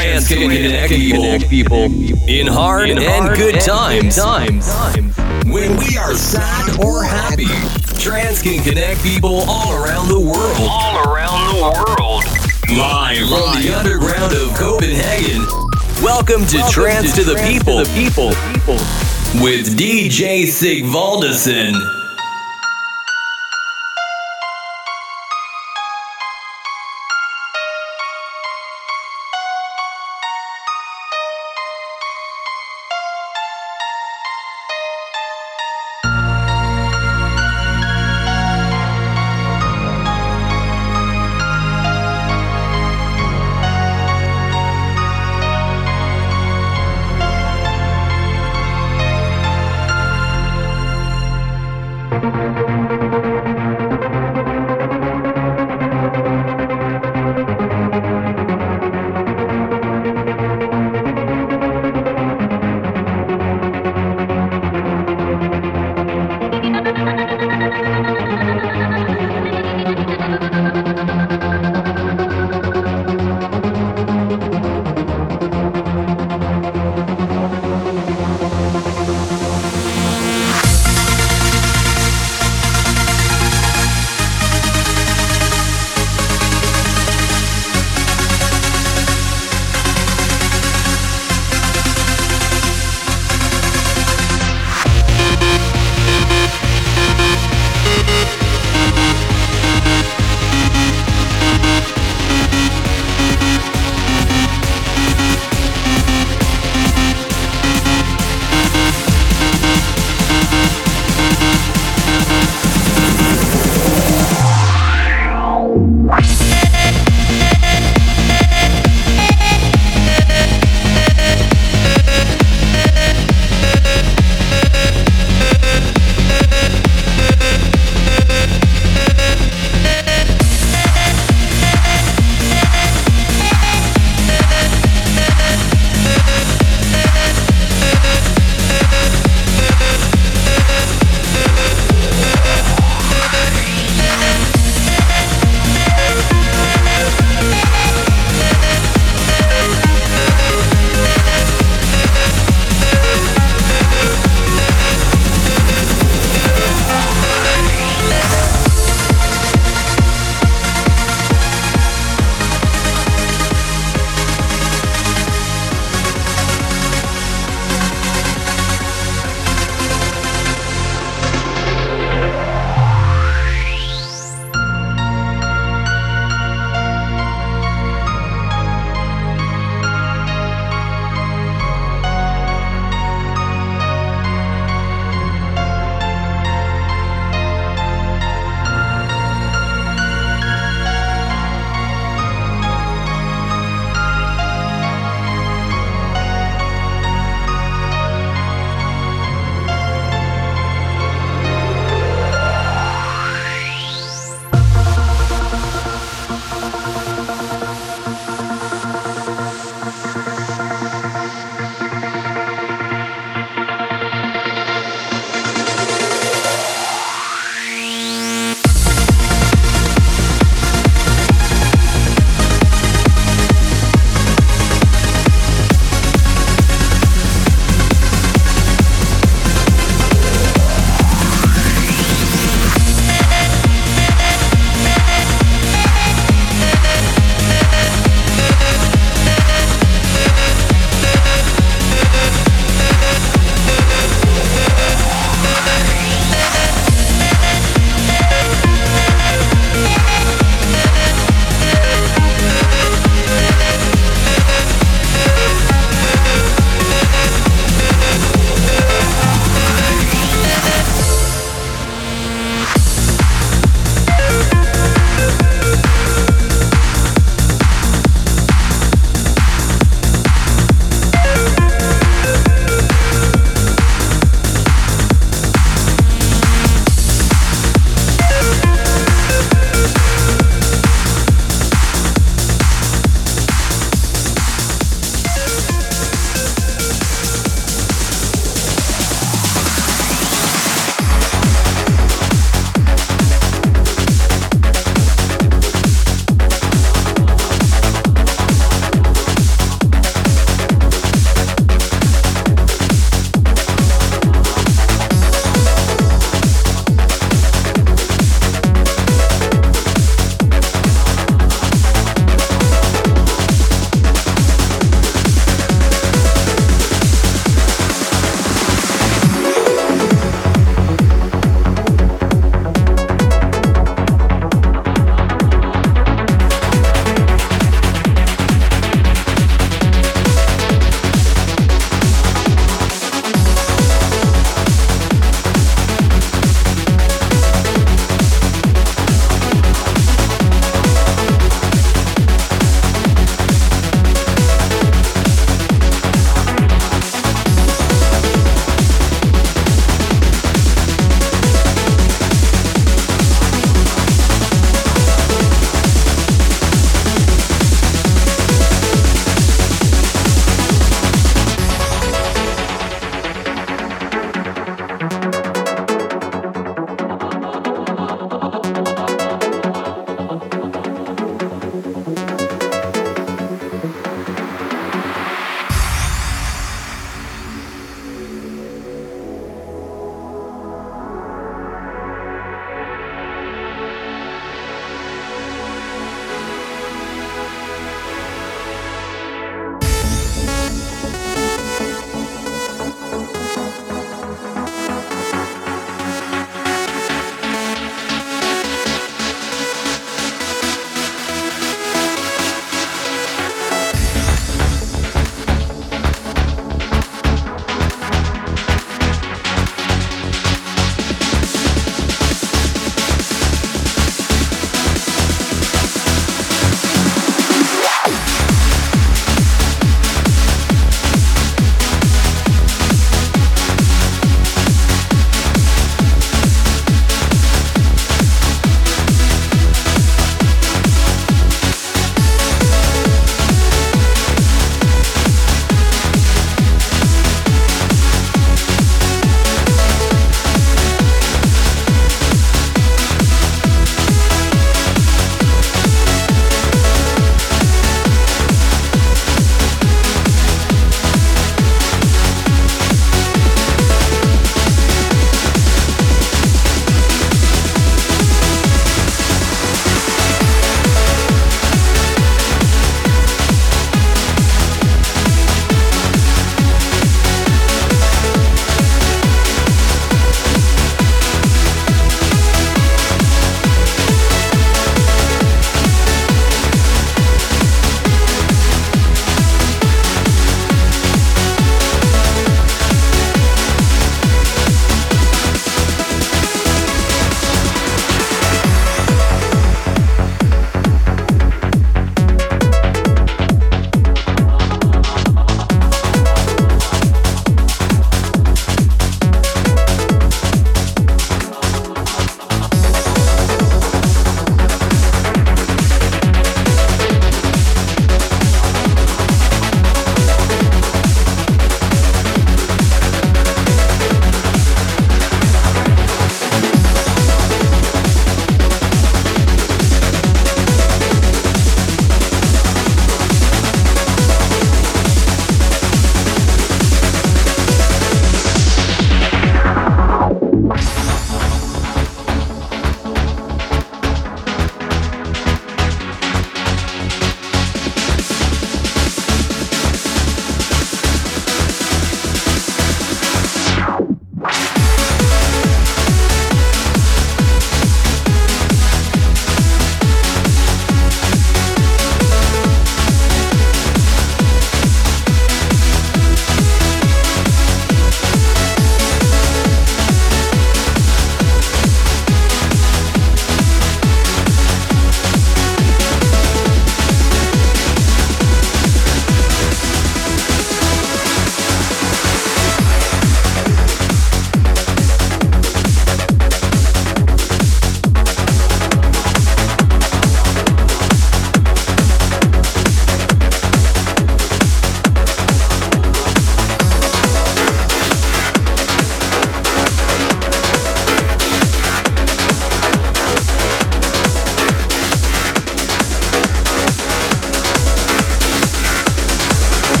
Trance can connect people in hard and good times. When we are sad or happy, Trance can connect people all around the world. All around the world. Live from the underground of Copenhagen. Welcome to Trance to the People. The People. With DJ Sigvaldison.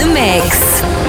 The mix.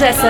Baldeson.